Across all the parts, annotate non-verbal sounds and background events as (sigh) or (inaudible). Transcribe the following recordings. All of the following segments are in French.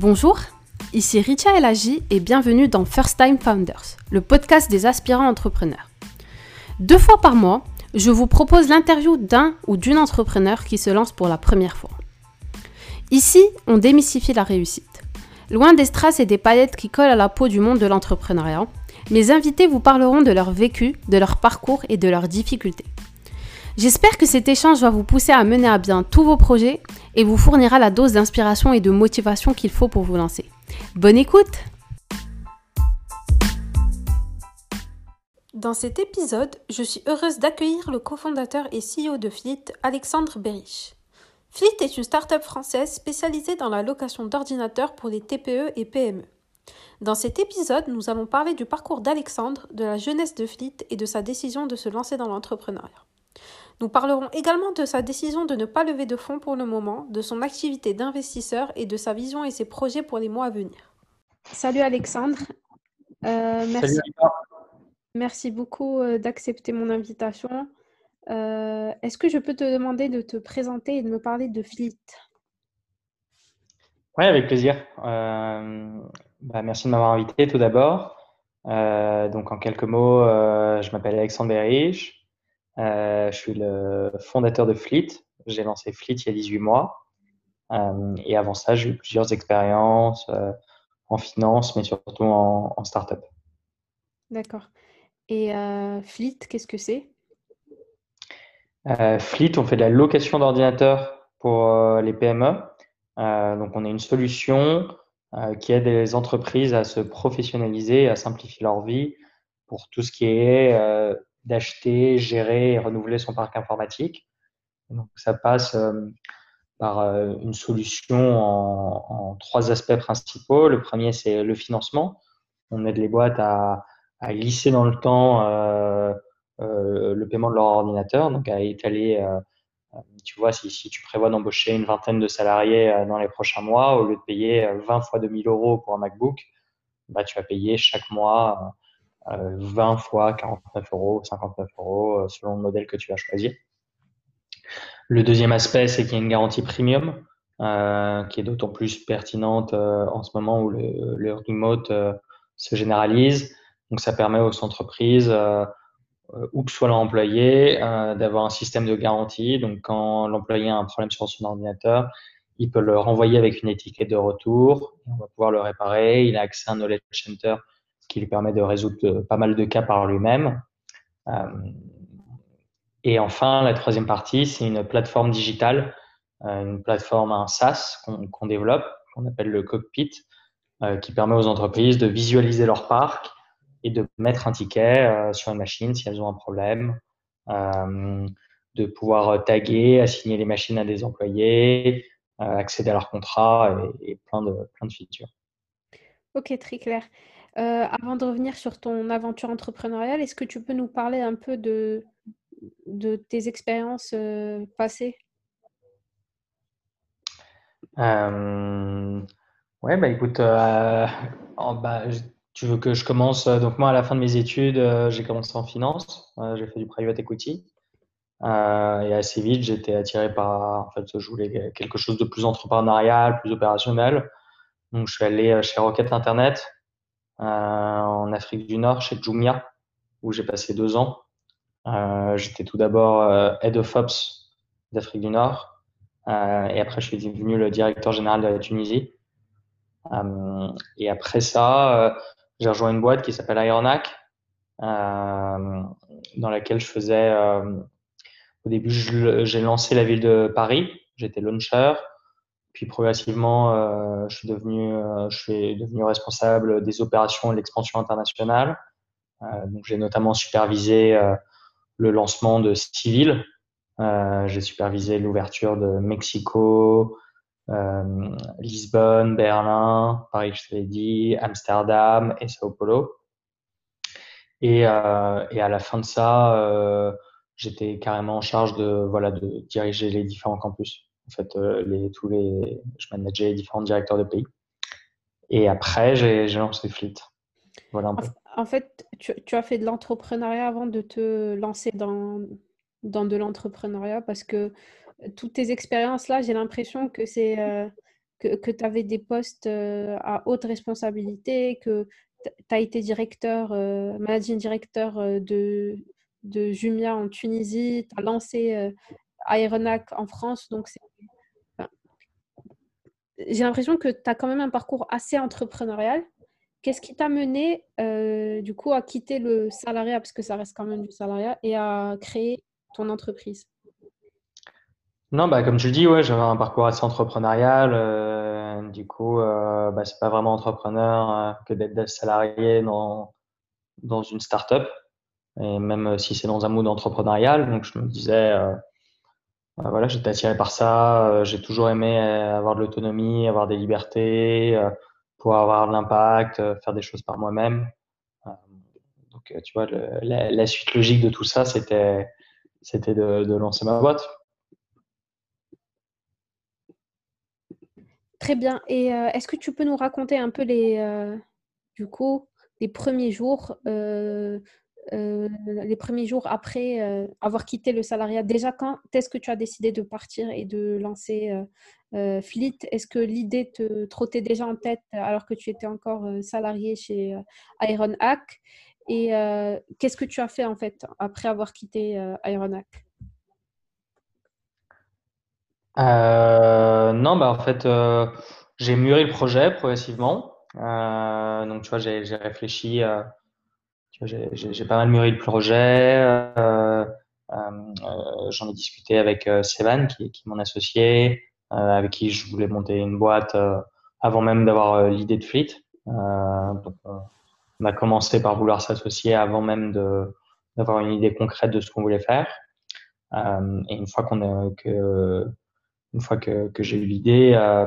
Bonjour, ici Richa Elagi et bienvenue dans First Time Founders, le podcast des aspirants entrepreneurs. Deux fois par mois, je vous propose l'interview d'un ou d'une entrepreneur qui se lance pour la première fois. Ici, on démystifie la réussite. Loin des strass et des paillettes qui collent à la peau du monde de l'entrepreneuriat, mes invités vous parleront de leur vécu, de leur parcours et de leurs difficultés. J'espère que cet échange va vous pousser à mener à bien tous vos projets et vous fournira la dose d'inspiration et de motivation qu'il faut pour vous lancer. Bonne écoute Dans cet épisode, je suis heureuse d'accueillir le cofondateur et CEO de Fleet, Alexandre Berich. Fleet est une start-up française spécialisée dans la location d'ordinateurs pour les TPE et PME. Dans cet épisode, nous allons parler du parcours d'Alexandre, de la jeunesse de Fleet et de sa décision de se lancer dans l'entrepreneuriat. Nous parlerons également de sa décision de ne pas lever de fonds pour le moment, de son activité d'investisseur et de sa vision et ses projets pour les mois à venir. Salut Alexandre. Euh, merci. merci beaucoup euh, d'accepter mon invitation. Euh, est-ce que je peux te demander de te présenter et de me parler de Fleet Oui, avec plaisir. Bah, merci de m'avoir invité tout d'abord. donc en quelques mots, je m'appelle Alexandre Berich. Euh, je suis le fondateur de Fleet. J'ai lancé Fleet il y a 18 mois. Euh, et avant ça, j'ai eu plusieurs expériences euh, en finance, mais surtout en, en start-up. D'accord. Et Fleet, qu'est-ce que c'est? Fleet, on fait de la location d'ordinateurs pour les PME. donc, on est une solution qui aide les entreprises à se professionnaliser, à simplifier leur vie pour tout ce qui est d'acheter, gérer et renouveler son parc informatique. Donc, ça passe euh, par euh, une solution en, trois aspects principaux. Le premier, c'est le financement. On aide les boîtes à, à lisser dans le temps euh, le paiement de leur ordinateur, donc à étaler. tu vois, si, si tu prévois d'embaucher une vingtaine de salariés dans les prochains mois, au lieu de payer 20 fois 2000 euros pour un MacBook, bah, tu vas payer chaque mois 20 fois 49 euros, 59 euros, euh, selon le modèle que tu vas choisir. Le deuxième aspect, c'est qu'il y a une garantie premium, euh, qui est d'autant plus pertinente euh, en ce moment où le, le remote se généralise. Donc, ça permet aux entreprises, où que soit l'employé, d'avoir un système de garantie. Donc, quand l'employé a un problème sur son ordinateur, il peut le renvoyer avec une étiquette de retour. On va pouvoir le réparer. Il a accès à un knowledge center qui lui permet de résoudre euh, pas mal de cas par lui-même. Euh, et enfin, la troisième partie, c'est une plateforme digitale, euh, une plateforme, un SaaS qu'on développe, qu'on appelle le cockpit, qui permet aux entreprises de visualiser leur parc et de mettre un ticket sur une machine si elles ont un problème, de pouvoir taguer, assigner les machines à des employés, accéder à leur contrat et, plein, de, plein de features. Ok, très clair. Euh, avant de revenir sur ton aventure entrepreneuriale, est-ce que tu peux nous parler un peu de, tes expériences euh, passées? Euh, Ouais, bah écoute, bah, tu veux que je commence Donc moi, à la fin de mes études, j'ai commencé en finance, j'ai fait du private equity. et assez vite, j'étais attiré par, en fait, je voulais quelque chose de plus entrepreneurial, plus opérationnel. Donc je suis allé chez Rocket Internet, en Afrique du Nord chez Jumia, où j'ai passé deux ans. Euh, j'étais tout d'abord euh, Head of Ops d'Afrique du Nord. et après, je suis devenu le directeur général de la Tunisie. et après ça, j'ai rejoint une boîte qui s'appelle Ironac, dans laquelle je faisais. au début, j'ai lancé la ville de Paris. J'étais launcher. Puis progressivement, euh, je, suis devenu, euh, je suis devenu responsable des opérations et de l'expansion internationale. Euh, donc j'ai notamment supervisé le lancement de Civil. j'ai supervisé l'ouverture de Mexico, Lisbonne, Berlin, Paris, je l'ai dit, Amsterdam et Sao Paulo. Et, et, à la fin de ça, j'étais carrément en charge de, voilà, de diriger les différents campus. En fait, euh, les, tous les, je manageais les différents directeurs de pays. Et après, j'ai lancé Fleet. Voilà un peu. En fait, tu, tu as fait de l'entrepreneuriat avant de te lancer dans, dans de l'entrepreneuriat parce que toutes tes expériences là, j'ai l'impression que c'est euh, que, tu avais des postes à haute responsabilité, que tu as été directeur, managing directeur de, de Jumia en Tunisie, tu as lancé Aeronac en France. Donc, j'ai l'impression que tu as quand même un parcours assez entrepreneurial. Qu'est-ce qui t'a mené du coup à quitter le salariat, parce que ça reste quand même du salariat, et à créer ton entreprise? Non, bah, comme tu dis, ouais, j'avais un parcours assez entrepreneurial. Euh, du coup, euh, bah, c'est pas vraiment entrepreneur euh, que d'être salarié dans, dans une start-up. Et même euh, si c'est dans un mood entrepreneurial, donc je me disais, euh, voilà, j'étais attiré par ça. j'ai toujours aimé avoir de l'autonomie, avoir des libertés, pouvoir avoir de l'impact, faire des choses par moi-même. donc, tu vois, la, suite logique de tout ça, c'était, de, lancer ma boîte. Très bien. Et euh, est-ce que tu peux nous raconter un peu les, euh, du coup, les premiers jours, euh, les premiers jours après avoir quitté le salariat. Déjà, quand est-ce que tu as décidé de partir et de lancer Fleet? Est-ce que l'idée te trottait déjà en tête alors que tu étais encore salarié chez Iron Hack Et qu'est-ce que tu as fait en fait après avoir quitté Iron Hack euh, non, bah en fait, euh, j'ai mûri le projet progressivement. Euh, donc, tu vois, j'ai réfléchi, euh, j'ai pas mal mûri le projet. Euh, j'en ai discuté avec Sevan, qui, qui est mon associé, avec qui je voulais monter une boîte avant même d'avoir l'idée de Fleet. on a commencé par vouloir s'associer avant même d'avoir une idée concrète de ce qu'on voulait faire. et une fois qu'on a que une fois que, j'ai eu l'idée, euh,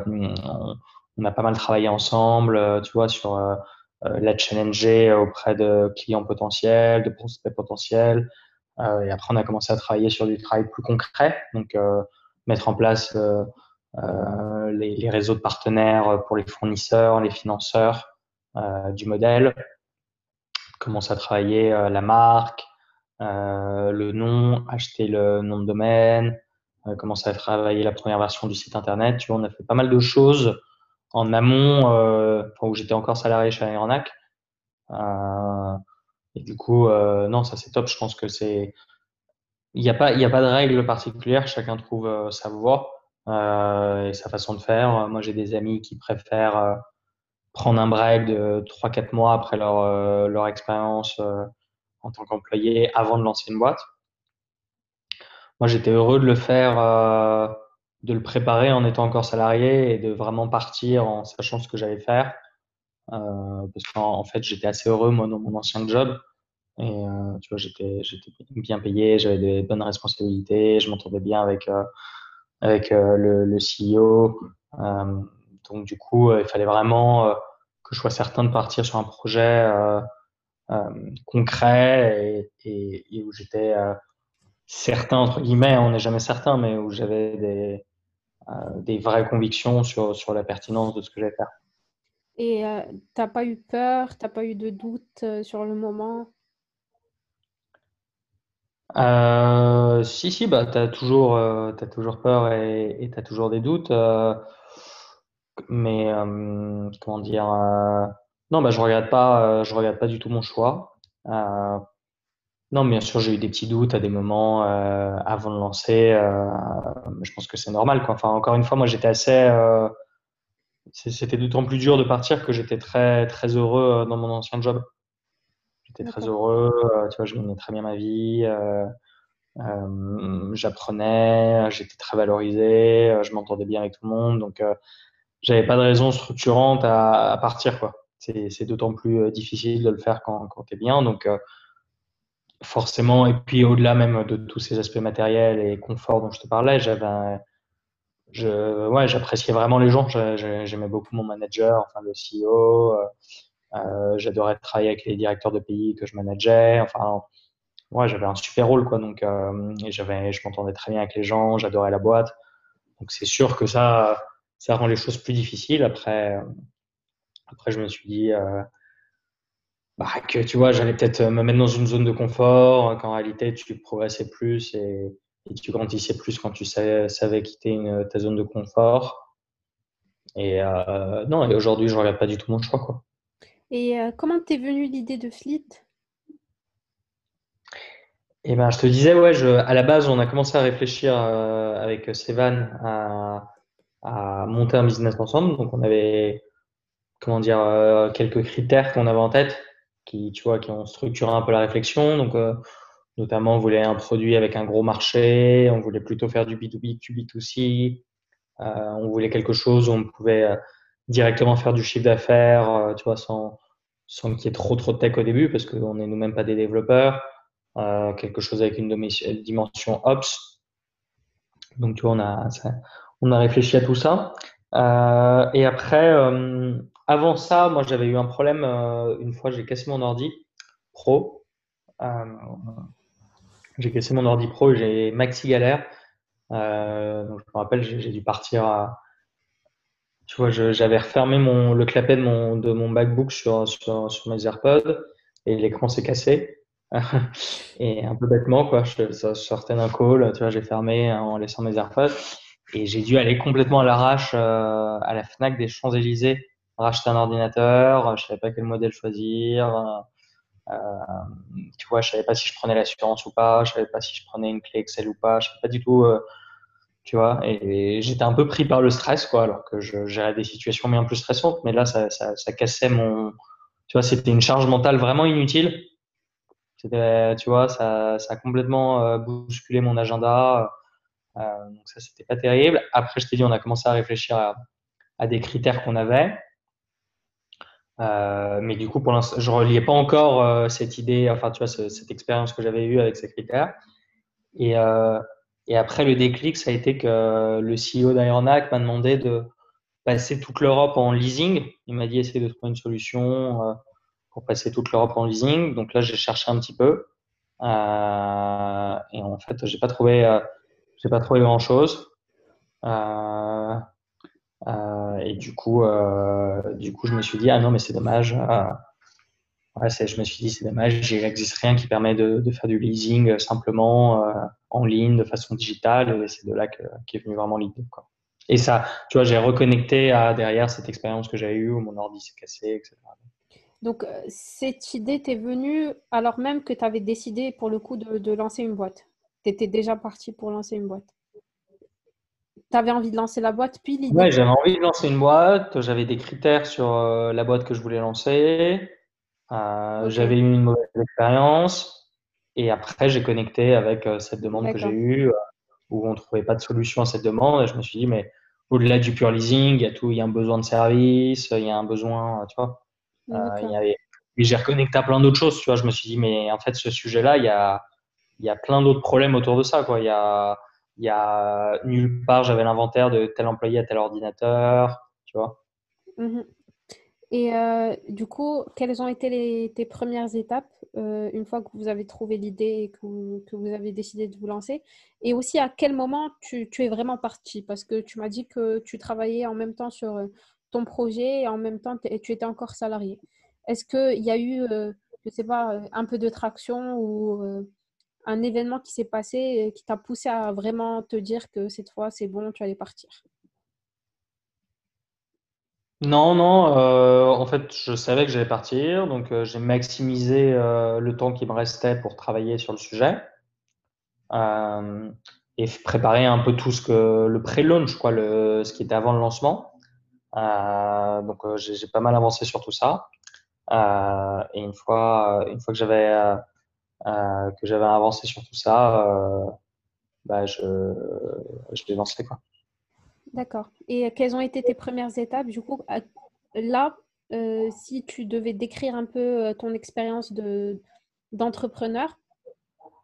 on, a pas mal travaillé ensemble, euh, tu vois, sur euh, la challenger auprès de clients potentiels, de prospects potentiels. et après, on a commencé à travailler sur du travail plus concret, donc mettre en place les, réseaux de partenaires pour les fournisseurs, les financeurs du modèle. Commencer à travailler la marque, le nom, acheter le nom de domaine, on a commencé à travailler la première version du site internet. Tu vois, on a fait pas mal de choses en amont, euh, où j'étais encore salarié chez Aeronac. Euh, et du coup, euh, non, ça c'est top. Je pense que c'est, il n'y a pas, il a pas de règle particulière. Chacun trouve euh, sa voie euh, et sa façon de faire. Moi, j'ai des amis qui préfèrent euh, prendre un break de 3-4 mois après leur, leur expérience en tant qu'employé avant de lancer une boîte. Moi, j'étais heureux de le faire, de le préparer en étant encore salarié et de vraiment partir en sachant ce que j'allais faire. Euh, parce qu'en fait, j'étais assez heureux, moi, dans mon ancien job. Et euh, tu vois, j'étais, j'étais bien payé, j'avais des bonnes responsabilités, je m'entendais bien avec, avec le, le CEO. donc, du coup, il fallait vraiment que je sois certain de partir sur un projet concret et, et, et où j'étais certains, entre guillemets, on n'est jamais certain, mais où j'avais des, euh, des vraies convictions sur, sur la pertinence de ce que j'allais faire. Et euh, t'as pas eu peur, t'as pas eu de doute euh, sur le moment? Euh, Si, si, bah, tu as, toujours, as toujours peur et tu as toujours des doutes. mais comment dire Non, bah, je regrette pas, je regrette pas du tout mon choix. Non, bien sûr, j'ai eu des petits doutes à des moments euh, avant de lancer. Euh, je pense que c'est normal. Quoi. Enfin, encore une fois, moi, j'étais assez. Euh, c'était d'autant plus dur de partir que j'étais très très heureux dans mon ancien job. J'étais très heureux. Tu vois, je gagnais très bien ma vie. J'apprenais. J'étais très valorisé. je m'entendais bien avec tout le monde. Donc, j'avais pas de raison structurante à, à partir. Quoi. C'est d'autant plus difficile de le faire quand, quand tu es bien. Donc forcément, et puis au-delà même de tous ces aspects matériels et confort dont je te parlais, j'avais, je, ouais, j'appréciais vraiment les gens. J'aimais beaucoup mon manager, enfin le CEO. Euh, euh, j'adorais travailler avec les directeurs de pays que je manageais. Enfin, ouais, j'avais un super rôle, quoi. Donc, euh, j'avais, je m'entendais très bien avec les gens. J'adorais la boîte. Donc, c'est sûr que ça, ça rend les choses plus difficiles. Après, après, je me suis dit. Bah, que tu vois, j'allais peut-être me mettre dans une zone de confort, qu'en réalité tu progressais plus et, tu grandissais plus quand tu savais, savais quitter une, ta zone de confort. et euh, non, et aujourd'hui, je regrette pas du tout mon choix, quoi. Et comment t'es venue l'idée de Fleet? Eh ben, je te disais, ouais, je, à la base, on a commencé à réfléchir avec Sevan à, à monter un business ensemble. Donc, on avait, comment dire, quelques critères qu'on avait en tête qui, tu vois, qui ont structuré un peu la réflexion. Donc, notamment, on voulait un produit avec un gros marché, on voulait plutôt faire du B2B, du B2C, euh, on voulait quelque chose où on pouvait euh, directement faire du chiffre d'affaires, euh, tu vois, sans, sans qu'il y ait trop trop de tech au début, parce qu'on n'est nous-mêmes pas des développeurs. quelque chose avec une dimension ops. Donc, tu vois, on a, on a réfléchi à tout ça. et après, avant ça, moi, j'avais eu un problème. une fois, j'ai cassé mon ordi pro. j'ai cassé mon ordi pro et j'ai maxi galère. Euh, donc je me rappelle, j'ai dû partir à. Tu vois, j'avais refermé le clapet de mon, de MacBook sur, mes AirPods et l'écran s'est cassé. (laughs) et un peu bêtement, quoi, je, sortais d'un call, tu vois, j'ai fermé en laissant mes AirPods et j'ai dû aller complètement à l'arrache euh, à la Fnac des Champs-Élysées racheter un ordinateur. Je savais pas quel modèle choisir. Euh, tu vois, je savais pas si je prenais l'assurance ou pas. Je savais pas si je prenais une clé Excel ou pas. Je savais pas du tout euh, tu vois. Et, j'étais un peu pris par le stress, quoi, alors que je gérais des situations bien plus stressantes. Mais là, ça, ça, cassait mon, tu vois, c'était une charge mentale vraiment inutile. Tu vois, ça, ça a complètement euh, bousculé mon agenda. Euh, donc ça, c'était pas terrible. Après, je t'ai dit, on a commencé à réfléchir à, à des critères qu'on avait. Euh, mais du coup, pour l'instant, je reliais pas encore euh, cette idée, enfin, tu vois, cette expérience que j'avais eue avec ces critères. Et, euh, après, le déclic, ça a été que le CEO d'Ironac m'a demandé de passer toute l'Europe en leasing. Il m'a dit essayer de trouver une solution pour passer toute l'Europe en leasing. Donc là, j'ai cherché un petit peu. Et en fait, j'ai pas trouvé, j'ai pas trouvé grand chose. Et du coup, du coup, je me suis dit ah non mais c'est dommage. Ouais, je me suis dit, c'est dommage, il n'existe rien qui permet de, faire du leasing simplement euh, en ligne, de façon digitale, et c'est de là qu'est est venue vraiment l'idée. Et ça, tu vois, j'ai reconnecté derrière cette expérience que j'avais eue où mon ordi s'est cassé, etc. Donc, euh, cette idée t'est venue alors même que tu avais décidé pour le coup de, de lancer une boîte? Tu étais déjà parti pour lancer une boîte? Tu avais envie de lancer la boîte, puis l'idée. Ouais, j'avais envie de lancer une boîte. J'avais des critères sur euh, la boîte que je voulais lancer. Euh, j'avais eu une mauvaise expérience et après j'ai connecté avec euh, cette demande que j'ai eue où on ne trouvait pas de solution à cette demande et je me suis dit mais au-delà du pure leasing, il y a tout, il y a un besoin de service, il y a un besoin, tu vois. J'ai reconnecté à plein d'autres choses, tu vois. Je me suis dit mais en fait ce sujet-là, il y a, il y a plein d'autres problèmes autour de ça, quoi. Il y a, il y a nulle part j'avais l'inventaire de tel employé à tel ordinateur. Mmh et euh, du coup, quelles ont été les, tes premières étapes euh, une fois que vous avez trouvé l'idée et que vous, avez décidé de vous lancer? Et aussi, à quel moment tu, tu es vraiment parti? Parce que tu m'as dit que tu travaillais en même temps sur euh, ton projet et en même temps, tu étais encore salarié. Est-ce qu'il y a eu, je ne sais pas, un peu de traction ou un événement qui s'est passé qui t'a poussé à vraiment te dire que cette fois, c'est bon, tu allais partir? Non, non, euh, en fait, je savais que j'allais partir, donc euh, j'ai maximisé euh, le temps qui me restait pour travailler sur le sujet et préparer un peu tout ce que le pré-launch, quoi, ce qui était avant le lancement. donc j'ai pas mal avancé sur tout ça. et une fois, une fois que j'avais que j'avais avancé sur tout ça, bah, je, je l'ai lancé quoi. D'accord. Et quelles ont été tes premières étapes Du coup, là, euh, si tu devais décrire un peu euh, ton expérience de, d'entrepreneur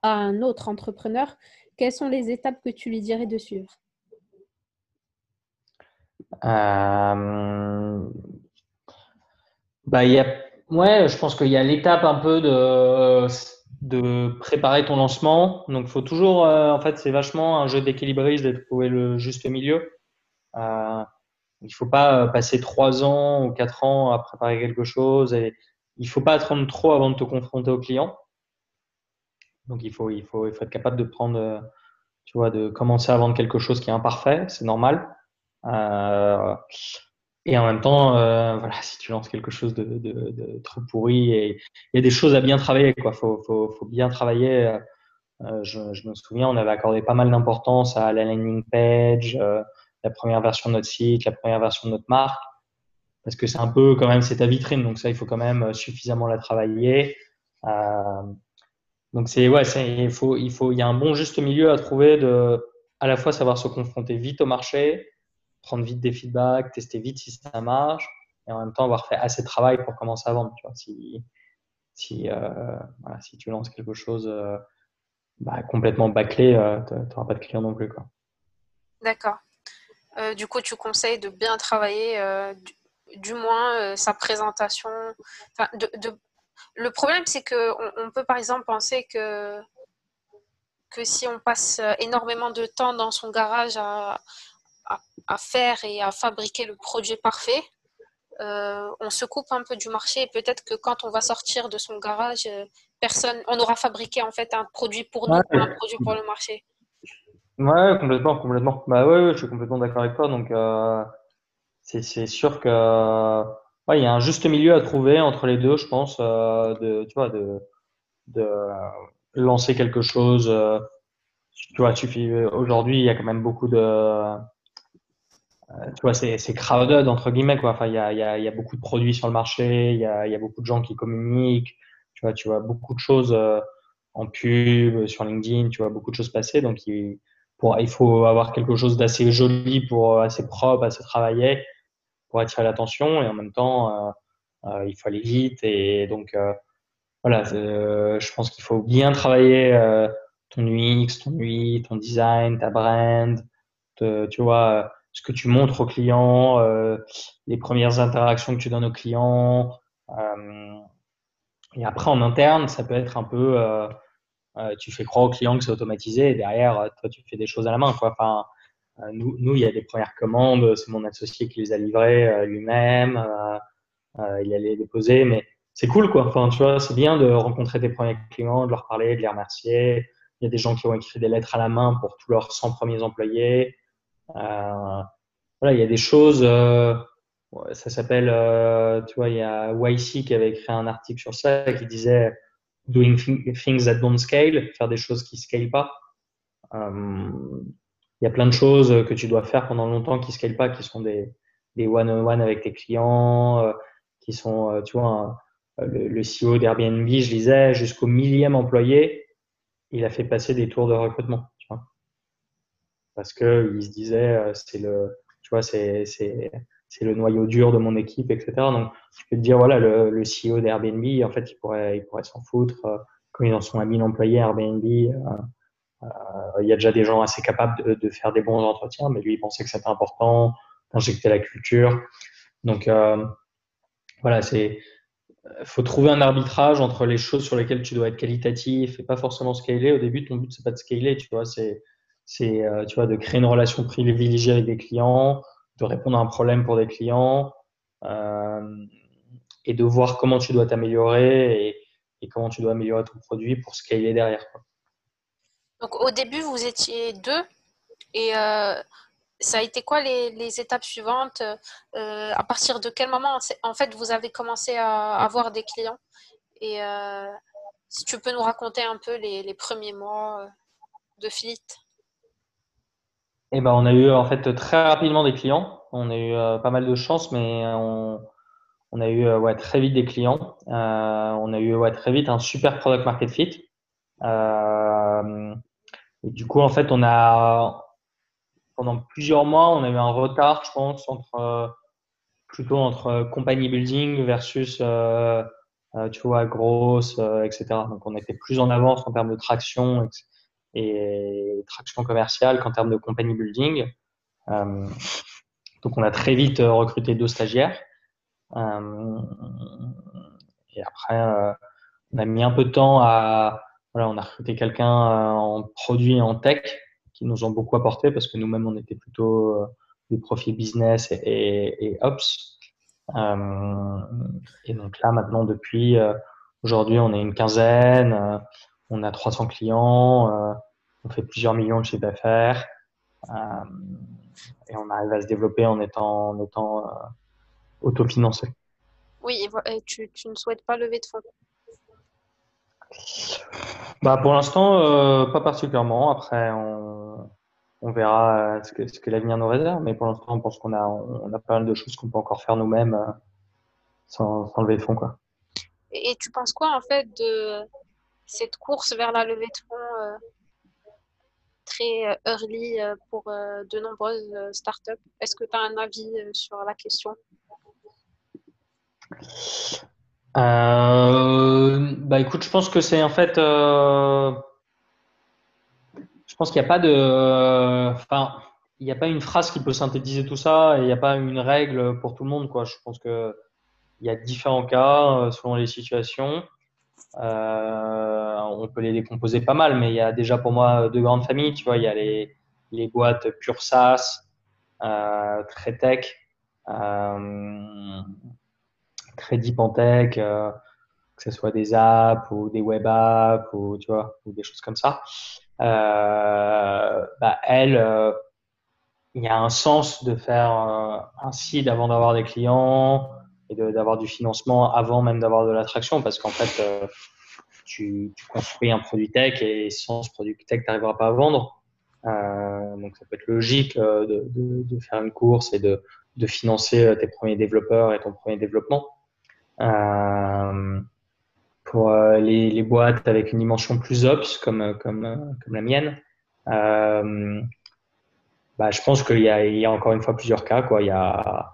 à un autre entrepreneur, quelles sont les étapes que tu lui dirais de suivre? Euh... bah, y a... Ouais, je pense qu'il y a l'étape un peu de, de préparer ton lancement. Donc, il faut toujours, euh, en fait, c'est vachement un jeu d'équilibriste de trouver le juste milieu. Euh, il faut pas euh, passer trois ans ou quatre ans à préparer quelque chose et il faut pas attendre trop avant de te confronter au client. Donc il faut, être capable de prendre, tu vois, de commencer à vendre quelque chose qui est imparfait, c'est normal. Euh, et en même temps, voilà, si tu lances quelque chose de, de, de trop pourri, il y a des choses à bien travailler, quoi. Faut, faut, faut bien travailler. Je, je, me souviens, on avait accordé pas mal d'importance à la landing page, la première version de notre site, la première version de notre marque parce que c'est un peu quand même c'est ta vitrine, donc ça il faut quand même euh, suffisamment la travailler. Euh, donc c'est ouais, il faut il faut il y a un bon juste milieu à trouver de à la fois savoir se confronter vite au marché, prendre vite des feedbacks, tester vite si ça marche, et en même temps avoir fait assez de travail pour commencer à vendre. Tu vois, si si euh, si tu lances quelque chose euh, bah, complètement bâclé, euh, tu n'auras pas de clients non plus. D'accord. Euh, du coup, tu conseilles de bien travailler du moins sa présentation. Le problème, c'est que on, peut par exemple penser que que si on passe énormément de temps dans son garage à, à, faire et à fabriquer le produit parfait, euh, on se coupe un peu du marché et peut-être que quand on va sortir de son garage, euh, personne, on aura fabriqué en fait un produit pour nous, un produit pour le marché. Ouais, complètement, complètement. Bah ouais, je suis complètement d'accord avec toi. Donc, c'est sûr que ouais, il y a un juste milieu à trouver entre les deux, je pense, euh, de tu vois de de lancer quelque chose. Euh, tu vois, suffit aujourd'hui, il y a quand même beaucoup de euh, tu vois, c'est crowded entre guillemets quoi. Enfin, il y a y y a beaucoup de produits sur le marché, il y a y a beaucoup de gens qui communiquent. Tu vois, tu vois beaucoup de choses euh, en pub, sur LinkedIn, tu vois beaucoup de choses passer. Donc il pour, il faut avoir quelque chose d'assez joli pour assez propre, assez travaillé pour attirer l'attention et en même temps, euh, euh, il faut aller vite. Et donc, euh, voilà, je pense qu'il faut bien travailler ton UX, ton UI, ton design, ta brand, tu vois, ce que tu montres aux clients, les premières interactions que tu donnes aux clients. et après, en interne, ça peut être un peu, tu fais croire aux clients que c'est automatisé et derrière, toi, tu fais des choses à la main. Quoi. Enfin, euh, nous, il y a des premières commandes, c'est mon associé qui les a livrées euh, lui-même. Euh, il allait les déposer, mais c'est cool, quoi. Enfin, tu vois, c'est bien de rencontrer tes premiers clients, de leur parler, de les remercier. Il y a des gens qui ont écrit des lettres à la main pour tous leurs 100 premiers employés. Euh, voilà, il y a des choses. Euh, ça s'appelle, euh, tu vois, il y a YC qui avait écrit un article sur ça qui disait Doing things that don't scale, faire des choses qui scalent pas. Il y a plein de choses que tu dois faire pendant longtemps qui ne scalent pas, qui sont des, des one-on-one avec tes clients, qui sont, tu vois, le, le, CEO d'Airbnb, je lisais, jusqu'au millième employé, il a fait passer des tours de recrutement. Parce que il se disait, euh, c'est le, tu vois, c'est, c'est, le noyau dur de mon équipe, etc. Donc, je peux te dire, voilà, le, le CEO d'Airbnb, en fait, il pourrait, il pourrait s'en foutre. Quand ils en sont à 1000 employés Airbnb, euh, il y a déjà des gens assez capables de, faire des bons entretiens, mais lui, il pensait que c'était important d'injecter la culture. Donc, euh, voilà, c'est faut trouver un arbitrage entre les choses sur lesquelles tu dois être qualitatif et pas forcément scaler. Au début, ton but c'est pas de scaler, tu vois, c'est c'est euh, tu vois de créer une relation privilégiée avec des clients, de répondre à un problème pour des clients euh, et de voir comment tu dois t'améliorer et, comment tu dois améliorer ton produit pour scaler derrière. Quoi. Donc au début, vous étiez deux et euh, ça a été quoi les, étapes suivantes? À partir de quel moment en fait vous avez commencé à avoir des clients? Et si tu peux nous raconter un peu les, premiers mois de Fleet eh ben, on a eu en fait très rapidement des clients. On a eu euh, pas mal de chance, mais on, on a eu euh, ouais, très vite des clients. on a eu ouais, très vite un super product market fit. Euh, du coup, en fait, on a pendant plusieurs mois, on a eu un retard, je pense, entre plutôt entre compagnie building versus euh, euh, tu vois grosse, euh, etc. Donc, on était plus en avance en termes de traction et, traction commerciale qu'en termes de compagnie building. Euh, donc, on a très vite recruté deux stagiaires. Euh, et après, on a mis un peu de temps à voilà, on a recruté quelqu'un euh, en produit et en tech qui nous ont beaucoup apporté parce que nous-mêmes, on était plutôt euh, des profils business et, ops. Euh, et donc là, maintenant, depuis aujourd'hui, on est une quinzaine, on a 300 clients, on fait plusieurs millions de chiffres d'affaires et on arrive à se développer en étant, en étant autofinancé. Oui, et tu, tu, ne souhaites pas lever de fonds? Bah, Pour l'instant, pas particulièrement. Après, on, on verra ce que, ce que l'avenir nous réserve. Mais pour l'instant, on pense qu'on a, on a pas mal de choses qu'on peut encore faire nous-mêmes sans, sans, lever de fonds. Quoi. Et, tu penses quoi en fait de cette course vers la levée de fonds très euh, early euh, pour euh, de nombreuses startups. Est-ce que tu as un avis sur la question? Bah écoute, je pense que c'est en fait, je pense qu'il n'y a pas de, enfin, il n'y a pas une phrase qui peut synthétiser tout ça et il n'y a pas une règle pour tout le monde quoi. Je pense que il y a différents cas selon les situations. Euh, on peut les décomposer pas mal, mais il y a déjà pour moi deux grandes familles. Tu vois, il y a les, les boîtes pure SaaS, euh, très tech, euh, très deep en tech, que ce soit des apps ou des web apps ou tu vois ou des choses comme ça. bah, elle, il y a un sens de faire un seed avant d'avoir des clients et d'avoir du financement avant même d'avoir de l'attraction parce qu'en fait, euh, tu, tu, construis un produit tech et sans ce produit tech, tu n'arriveras pas à vendre. Euh, donc, ça peut être logique euh, de, de, de, faire une course et de, de, financer tes premiers développeurs et ton premier développement. Euh, pour les, les, boîtes avec une dimension plus ops comme, comme, comme la mienne, euh, bah, je pense qu'il y, y, a encore une fois plusieurs cas. Quoi. Il y a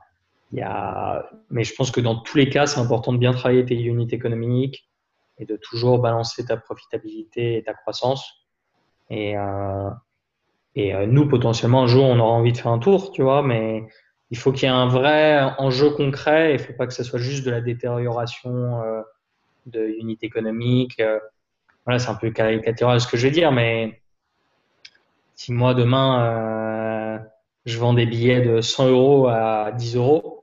il y a... Mais je pense que dans tous les cas, c'est important de bien travailler tes unités économiques et de toujours balancer ta profitabilité et ta croissance. Et, euh, et euh, nous, potentiellement, un jour, on aura envie de faire un tour, tu vois, mais il faut qu'il y ait un vrai enjeu concret. Il ne faut pas que ce soit juste de la détérioration euh, de unités économiques. Euh, voilà, c'est un peu caricatural ce que je vais dire, mais si moi, demain, je vends des billets de 100 euros à 10 euros,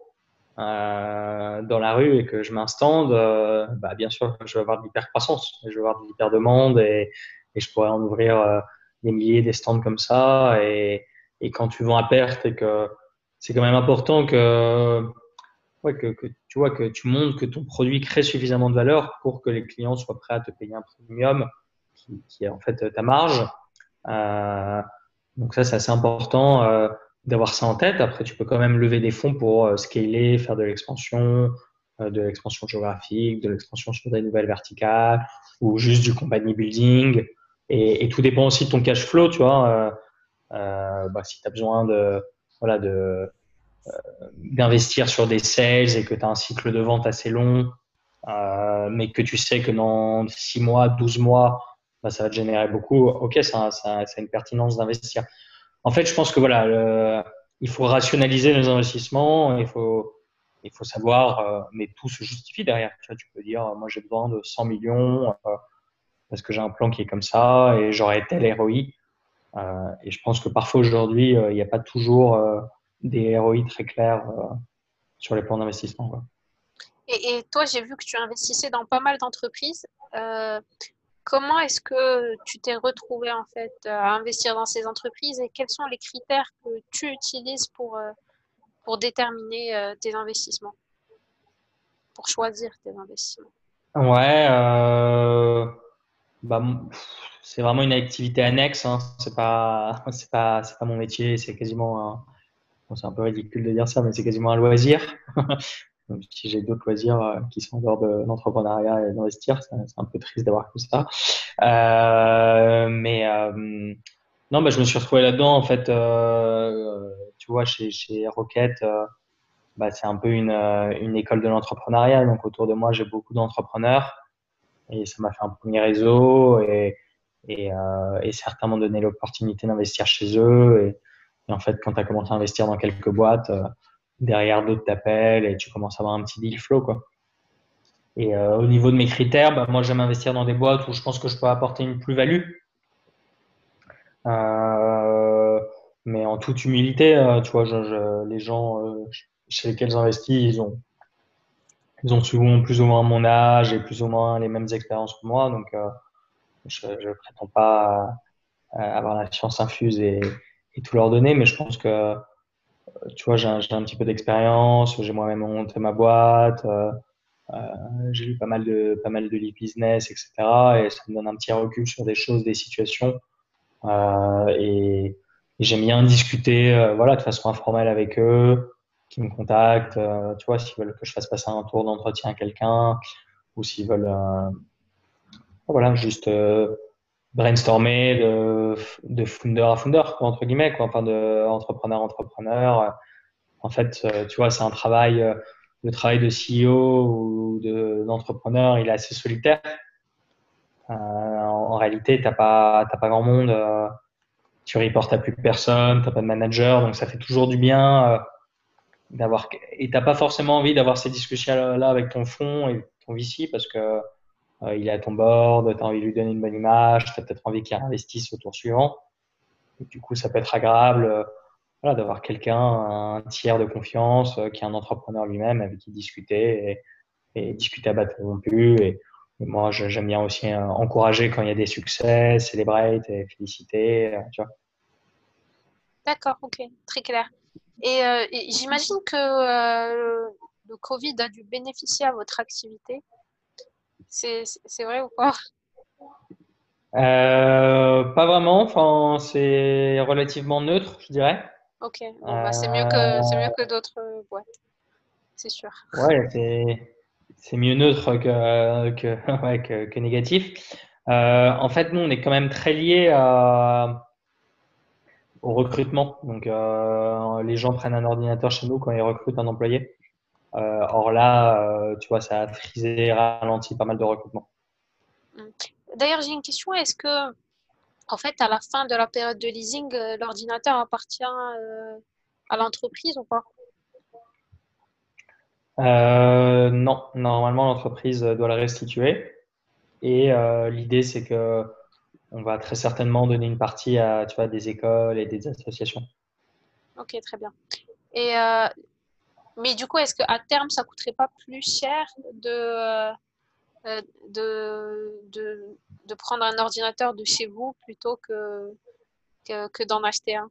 euh, dans la rue et que je m'instande, euh, bah, bien sûr, je vais avoir de l'hypercroissance, je vais avoir de l'hyperdemande et, et je pourrais en ouvrir euh, des milliers des stands comme ça. Et, quand tu vends à perte et que c'est quand même important que, tu vois que montres que ton produit crée suffisamment de valeur pour que les clients soient prêts à te payer un premium qui, qui est en fait ta marge. Euh, donc ça, c'est assez important. D'avoir ça en tête. Après, tu peux quand même lever des fonds pour euh, scaler, faire de l'expansion, euh, de l'expansion géographique, de l'expansion sur des nouvelles verticales ou juste du company building. Et, tout dépend aussi de ton cash flow, tu vois. Euh bah, si tu as besoin de voilà de d'investir sur des sales et que tu as un cycle de vente assez long, mais que tu sais que dans 6 mois, 12 mois, bah, ça va te générer beaucoup, ok, ça, ça, ça a une pertinence d'investir en fait, je pense que voilà, il faut rationaliser les investissements, il faut, savoir, euh, mais tout se justifie derrière. Tu, peux dire, moi j'ai besoin de 100 millions euh, parce que j'ai un plan qui est comme ça et j'aurai tel ROI. Euh, et je pense que parfois aujourd'hui, il n'y a pas toujours des ROI très clairs sur les plans d'investissement. Et, toi, j'ai vu que tu investissais dans pas mal d'entreprises. Comment est-ce que tu t'es retrouvé en fait à investir dans ces entreprises et quels sont les critères que tu utilises pour, euh, pour déterminer euh, tes investissements, pour choisir tes investissements? Ouais, euh, bah, c'est vraiment une activité annexe. Hein. C'est pas, (laughs) pas, pas mon métier. C'est quasiment bon, c'est un peu ridicule de dire ça, mais c'est quasiment un loisir. (laughs) si j'ai d'autres loisirs euh, qui sont en dehors de l'entrepreneuriat et d'investir, c'est un peu triste d'avoir tout ça. Euh, mais euh, non, bah, je me suis retrouvé là-dedans en fait. Tu vois, chez, chez Rocket, bah, c'est un peu une, école de l'entrepreneuriat. Donc autour de moi, j'ai beaucoup d'entrepreneurs et ça m'a fait un premier réseau et, et, certains m'ont donné l'opportunité d'investir chez eux. Et, en fait, quand tu as commencé à investir dans quelques boîtes, derrière d'autres t'appellent et tu commences à avoir un petit deal flow quoi. Et euh, au niveau de mes critères, bah, moi j'aime investir dans des boîtes où je pense que je peux apporter une plus-value. Euh, mais en toute humilité, euh, tu vois, je, je, les gens euh, chez lesquels j'investis, ils ont, ils ont souvent plus ou moins mon âge et plus ou moins les mêmes expériences que moi, donc euh, je ne prétends pas avoir la science infuse et, et, tout leur donner, mais je pense que tu vois, j'ai un, un, petit peu d'expérience, j'ai moi-même monté ma boîte, euh, euh, j'ai lu pas mal de pas mal de livres business, etc. Et ça me donne un petit recul sur des choses, des situations. Euh, et, et j'aime bien discuter, euh, voilà, de façon informelle avec eux, qui me contactent, euh, tu vois, s'ils veulent que je fasse passer un tour d'entretien à quelqu'un, ou s'ils veulent, euh, voilà, juste brainstormer de, de founder à founder, entre guillemets, quoi, enfin de entrepreneur à entrepreneur. En fait, tu vois, c'est un travail, le travail de CEO ou d'entrepreneur, il est assez solitaire. Euh, en, réalité, t'as pas, t'as pas grand monde. Euh, tu reportes à plus personne, t'as pas de manager, donc ça fait toujours du bien euh, d'avoir. Et t'as pas forcément envie d'avoir ces discussions-là avec ton fond et ton VC parce que euh, il est à ton board, tu as envie de lui donner une bonne image, tu as peut-être envie qu'il investisse au tour suivant. Du coup, ça peut être agréable euh, d'avoir quelqu'un, un tiers de confiance, euh, qui est un entrepreneur lui-même, avec qui discuter et, discuter à bâton rompu. Et, moi, j'aime bien aussi encourager quand il y a des succès, célébrer et féliciter. D'accord, ok, très clair. Et, j'imagine que le Covid a dû bénéficier à votre activité? C'est vrai ou pas? Euh, Pas vraiment. Enfin, c'est relativement neutre, je dirais. Ok, bon, bah, c'est mieux que, c'est mieux que d'autres boîtes, c'est sûr. Ouais, c'est c'est mieux neutre que, que, (laughs) ouais, que, que négatif. Euh, en fait, nous, on est quand même très liés à, au recrutement. Donc, euh, les gens prennent un ordinateur chez nous quand ils recrutent un employé. Euh, or là, euh, tu vois, ça a frisé, ralenti pas mal de recrutement. D'ailleurs, j'ai une question. Est-ce que, en fait, à la fin de la période de leasing, euh, l'ordinateur appartient à l'entreprise ou pas? Euh, non, normalement l'entreprise doit la restituer. Et euh, l'idée, c'est que on va très certainement donner une partie à tu vois, des écoles et des associations. Ok, très bien. Et euh, mais du coup, est-ce qu'à terme, ça coûterait pas plus cher de, de, de, de, prendre un ordinateur de chez vous plutôt que, que, d'en acheter un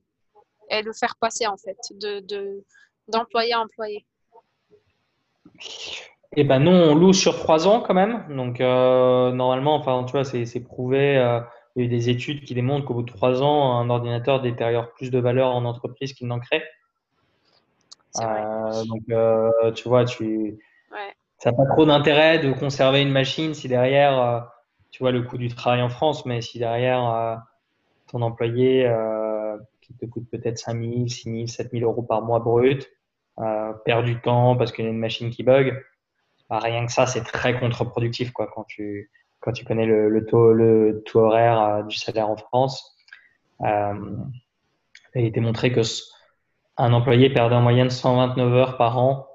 et le faire passer en fait, de, d'employé à employé? Eh ben non, on loue sur trois ans quand même. Donc euh, normalement, enfin tu vois, c'est prouvé. Euh, il y a eu des études qui démontrent qu'au bout de trois ans, un ordinateur détériore plus de valeur en entreprise qu'il n'en crée. Euh, donc euh, tu vois, tu ouais. ça n'a pas trop d'intérêt de conserver une machine si derrière, euh, tu vois le coût du travail en France, mais si derrière euh, ton employé qui te coûte peut-être 5 000, 6 000, 7 000 euros par mois brut euh, perd du temps parce qu'il y a une machine qui bug. Bah, rien que ça, c'est très contre-productif quoi, quand tu, quand tu connais le, le taux, le taux horaire euh, du salaire en France. Euh, il a été montré que un employé perdait en moyenne 129 heures par an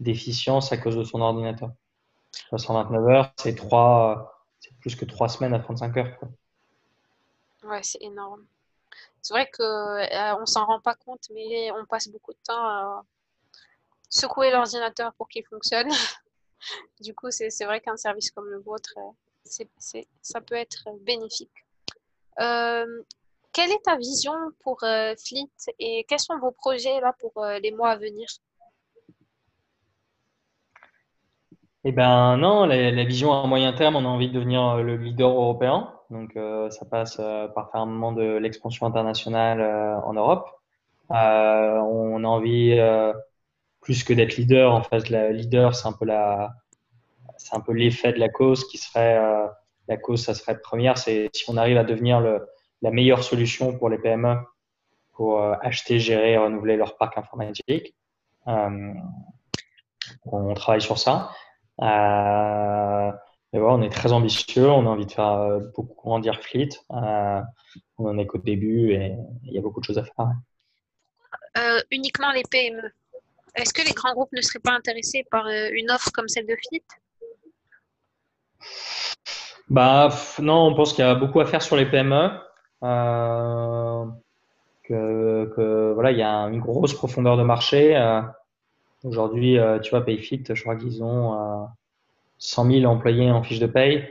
d'efficience à cause de son ordinateur. 129 heures, c'est plus que trois semaines à 35 heures. Quoi. Ouais, c'est énorme. C'est vrai qu'on euh, on s'en rend pas compte, mais on passe beaucoup de temps à secouer l'ordinateur pour qu'il fonctionne. (laughs) du coup, c'est vrai qu'un service comme le vôtre, c'est ça peut être bénéfique. Euh, quelle est ta vision pour euh, Fleet et quels sont vos projets là pour euh, les mois à venir? Eh ben non, la, vision à moyen terme, on a envie de devenir le leader européen. Donc euh, ça passe euh, par faire un moment de l'expansion internationale euh, en Europe. on a envie plus que d'être leader. En fait, la leader, c'est un peu la, c'est un peu l'effet de la cause qui serait la cause, ça serait première. C'est si on arrive à devenir le, la meilleure solution pour les PME pour acheter, gérer, renouveler leur parc informatique. Euh, on travaille sur ça. Euh, et on est très ambitieux, on a envie de faire euh, beaucoup grandir Fleet. Euh, on en est qu'au début et il y a beaucoup de choses à faire. Euh, uniquement les PME. Est-ce que les grands groupes ne seraient pas intéressés par une offre comme celle de Fleet? Bah, Non, on pense qu'il y a beaucoup à faire sur les PME. Euh, que, que, voilà, il y a une grosse profondeur de marché. Euh, Aujourd'hui, tu vois, Payfit, je crois qu'ils ont 100 000 employés en fiche de paye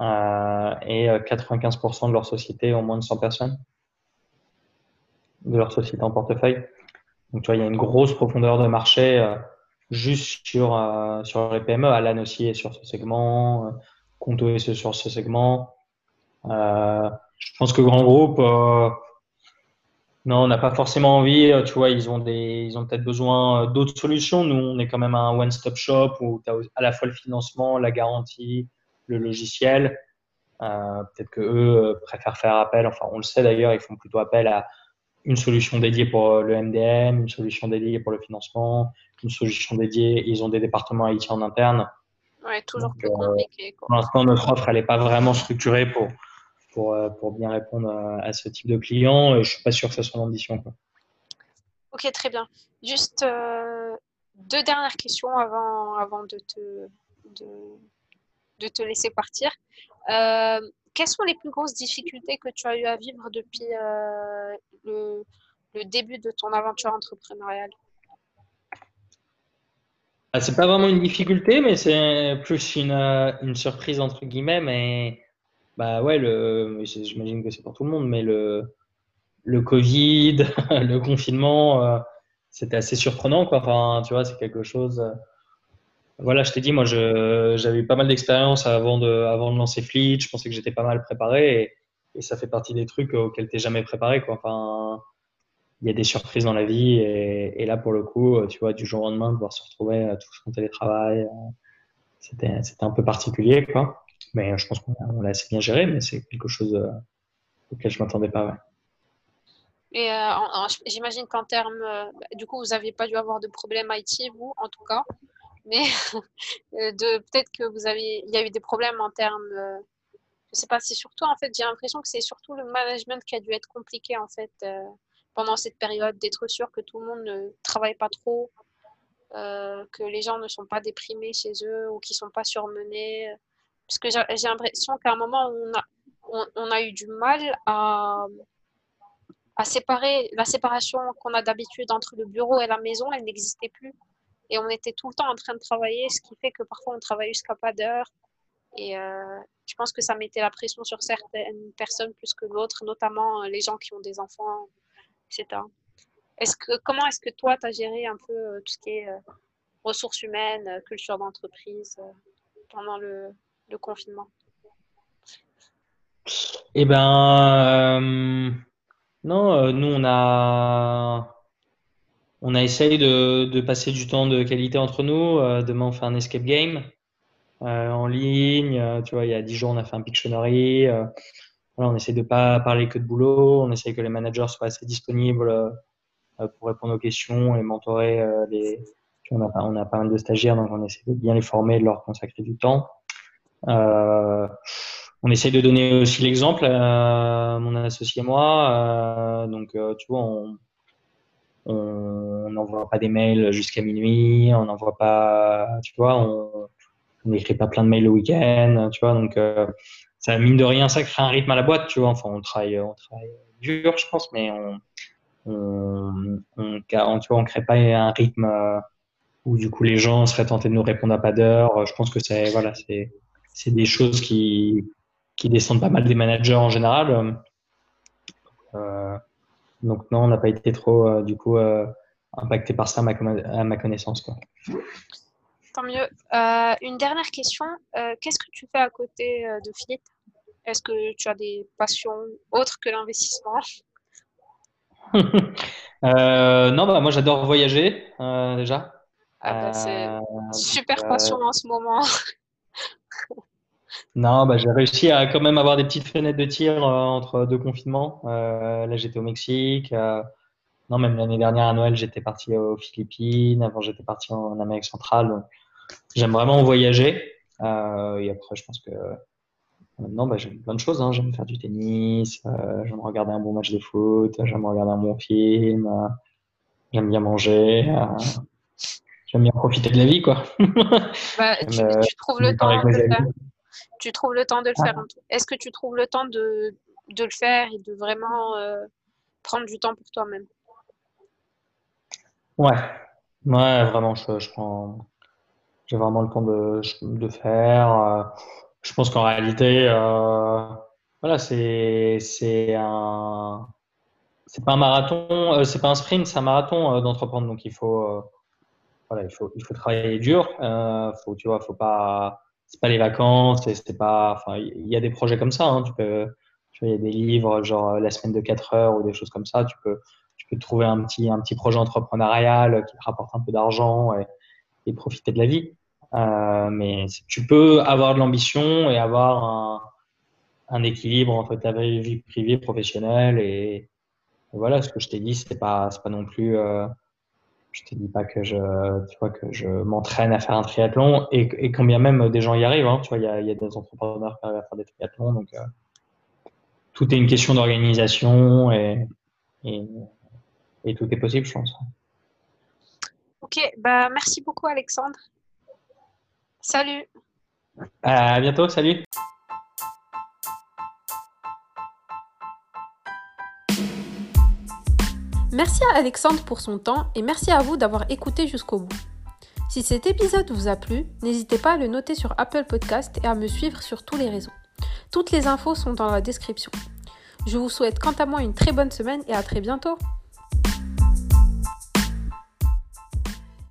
euh, et 95% de leur société ont moins de 100 personnes de leur société en portefeuille. Donc, tu vois, il y a une grosse profondeur de marché euh, juste sur, euh, sur les PME. Alan aussi est sur ce segment, euh, Conto est sur ce segment. Je pense que grand groupe, non, on n'a pas forcément envie. Tu vois, ils ont, des, ils ont peut-être besoin d'autres solutions. Nous, on est quand même un one-stop shop où tu as à la fois le financement, la garantie, le logiciel. peut-être que eux préfèrent faire appel. Enfin, on le sait d'ailleurs, ils font plutôt appel à une solution dédiée pour euh, le MDM, une solution dédiée pour le financement, une solution dédiée. Ils ont des départements IT en interne. Ouais, toujours plus euh, compliqué. Pour l'instant, notre offre, elle n'est pas vraiment structurée pour, pour, euh, pour, bien répondre à ce type de clients. Et je ne suis pas sûr que ce soit l'ambition. Ok, très bien. Juste deux dernières questions avant, avant de, te, de, de te laisser partir. Euh, quelles sont les plus grosses difficultés que tu as eu à vivre depuis euh, le, début de ton aventure entrepreneuriale? Ah, C'est pas vraiment une difficulté, mais c'est plus une, euh, une, surprise entre guillemets. Mais bah ouais, le, j'imagine que c'est pour tout le monde, mais le, le Covid, (laughs) le confinement, euh, c'était assez surprenant. Quoi. Enfin, tu vois, c'est quelque chose. Voilà, je t'ai dit, moi, j'avais eu pas mal d'expérience avant de, avant de lancer Fleet. Je pensais que j'étais pas mal préparé et, ça fait partie des trucs auxquels tu n'es jamais préparé. Quoi. Enfin, il y a des surprises dans la vie et, et, là, pour le coup, tu vois, du jour au lendemain, de devoir se retrouver à tout son télétravail, euh, c'était un peu particulier. Quoi. Mais je pense qu'on l'a assez bien géré, mais c'est quelque chose euh, auquel je m'attendais pas. Ouais. Et euh, j'imagine qu'en termes, bah, du coup, vous n'avez pas dû avoir de problème IT, vous, en tout cas mais (laughs) euh, de peut-être que vous avez, il y a eu des problèmes en termes, euh, je sais pas, c'est surtout en fait, j'ai l'impression que c'est surtout le management qui a dû être compliqué en fait euh, pendant cette période, d'être sûr que tout le monde ne travaille pas trop, que les gens ne sont pas déprimés chez eux ou qu'ils sont pas surmenés, parce que j'ai l'impression qu'à un moment on a, on, a eu du mal à à séparer la séparation qu'on a d'habitude entre le bureau et la maison, elle n'existait plus. Et on était tout le temps en train de travailler, ce qui fait que parfois on travaille jusqu'à pas d'heure. Et euh, je pense que ça mettait la pression sur certaines personnes plus que d'autres, notamment euh, les gens qui ont des enfants, etc. Comment est-ce que toi, tu as géré un peu euh, tout ce qui est ressources humaines, culture d'entreprise pendant le, le, confinement Eh ben, non, nous, on a on a essayé de, passer du temps de qualité entre nous. Euh, demain, on fait un escape game euh, en ligne. Euh, tu vois, il y a dix jours, on a fait un Pictionary. on essaie de pas parler que de boulot. On essaie que les managers soient assez disponibles pour répondre aux questions et mentorer les. on, a, on a pas mal de stagiaires, donc on essaie de bien les former, de leur consacrer du temps. On essaie de donner aussi l'exemple à mon associé et moi. donc, tu vois, on, n'envoie pas des mails jusqu'à minuit, on n'envoie pas, tu vois, on n'écrit pas plein de mails le week-end, tu vois, donc euh, ça mine de rien, ça crée un rythme à la boîte, tu vois, enfin on travaille, on travaille dur, je pense, mais on, on, on, tu vois, on crée pas un rythme euh, où du coup les gens seraient tentés de nous répondre à pas d'heure. Je pense que c'est voilà, c'est c'est des choses qui qui descendent pas mal des managers en général. Euh, donc non, on n'a pas été trop euh, du coup euh, impacté par ça à ma, connaissance. Quoi. Tant mieux. Une dernière question. Qu'est-ce que tu fais à côté de Philippe? Est-ce que tu as des passions autres que l'investissement? (laughs) Non, bah, moi j'adore voyager déjà. Ah bah, c'est super passion en ce moment. Non, bah, j'ai réussi à quand même avoir des petites fenêtres de tir euh, entre deux confinements. Euh, là, j'étais au Mexique. Euh, non, même l'année dernière à Noël, j'étais parti aux Philippines. Avant, j'étais parti en Amérique centrale. J'aime vraiment voyager. et après, je pense que maintenant, bah, j'aime plein de choses. Hein. J'aime faire du tennis. j'aime regarder un bon match de foot. J'aime regarder un bon film. j'aime bien manger. J'aime bien profiter de la vie, quoi. (laughs) Bah, tu, trouves le temps de faire tu trouves le temps de le faire Est-ce que tu trouves le temps de, de, le faire et de vraiment euh, prendre du temps pour toi-même? Ouais, ouais, vraiment, je, je prends. J'ai vraiment le temps de, de faire. Euh, je pense qu'en réalité, euh, voilà, c'est un c'est pas un marathon, c'est pas un sprint, c'est un marathon d'entreprendre. Donc il faut, voilà, il faut, il faut travailler dur. faut, tu vois, faut pas, c'est pas les vacances, c'est pas, enfin, il y a des projets comme ça. Hein, tu peux, tu vois, il y a des livres genre la semaine de 4 heures ou des choses comme ça. Tu peux, tu peux trouver un petit, un petit projet entrepreneurial qui te rapporte un peu d'argent et, et profiter de la vie. Euh, mais tu peux avoir de l'ambition et avoir un, un, équilibre entre ta vie privée professionnelle. Et, voilà, ce que je t'ai dit, c'est pas, pas non plus. Euh, je te dis pas que je, tu vois, que je m'entraîne à faire un triathlon et, et quand bien même des gens y arrivent. Hein, tu vois, il y a, y a, des entrepreneurs qui arrivent à faire des triathlons. Donc, euh, tout est une question d'organisation et, et, et tout est possible, je pense. Ok, bah merci beaucoup Alexandre. Salut. À bientôt, salut. Merci à Alexandre pour son temps et merci à vous d'avoir écouté jusqu'au bout. Si cet épisode vous a plu, n'hésitez pas à le noter sur Apple Podcast et à me suivre sur tous les réseaux. Toutes les infos sont dans la description. Je vous souhaite quant à moi une très bonne semaine et à très bientôt.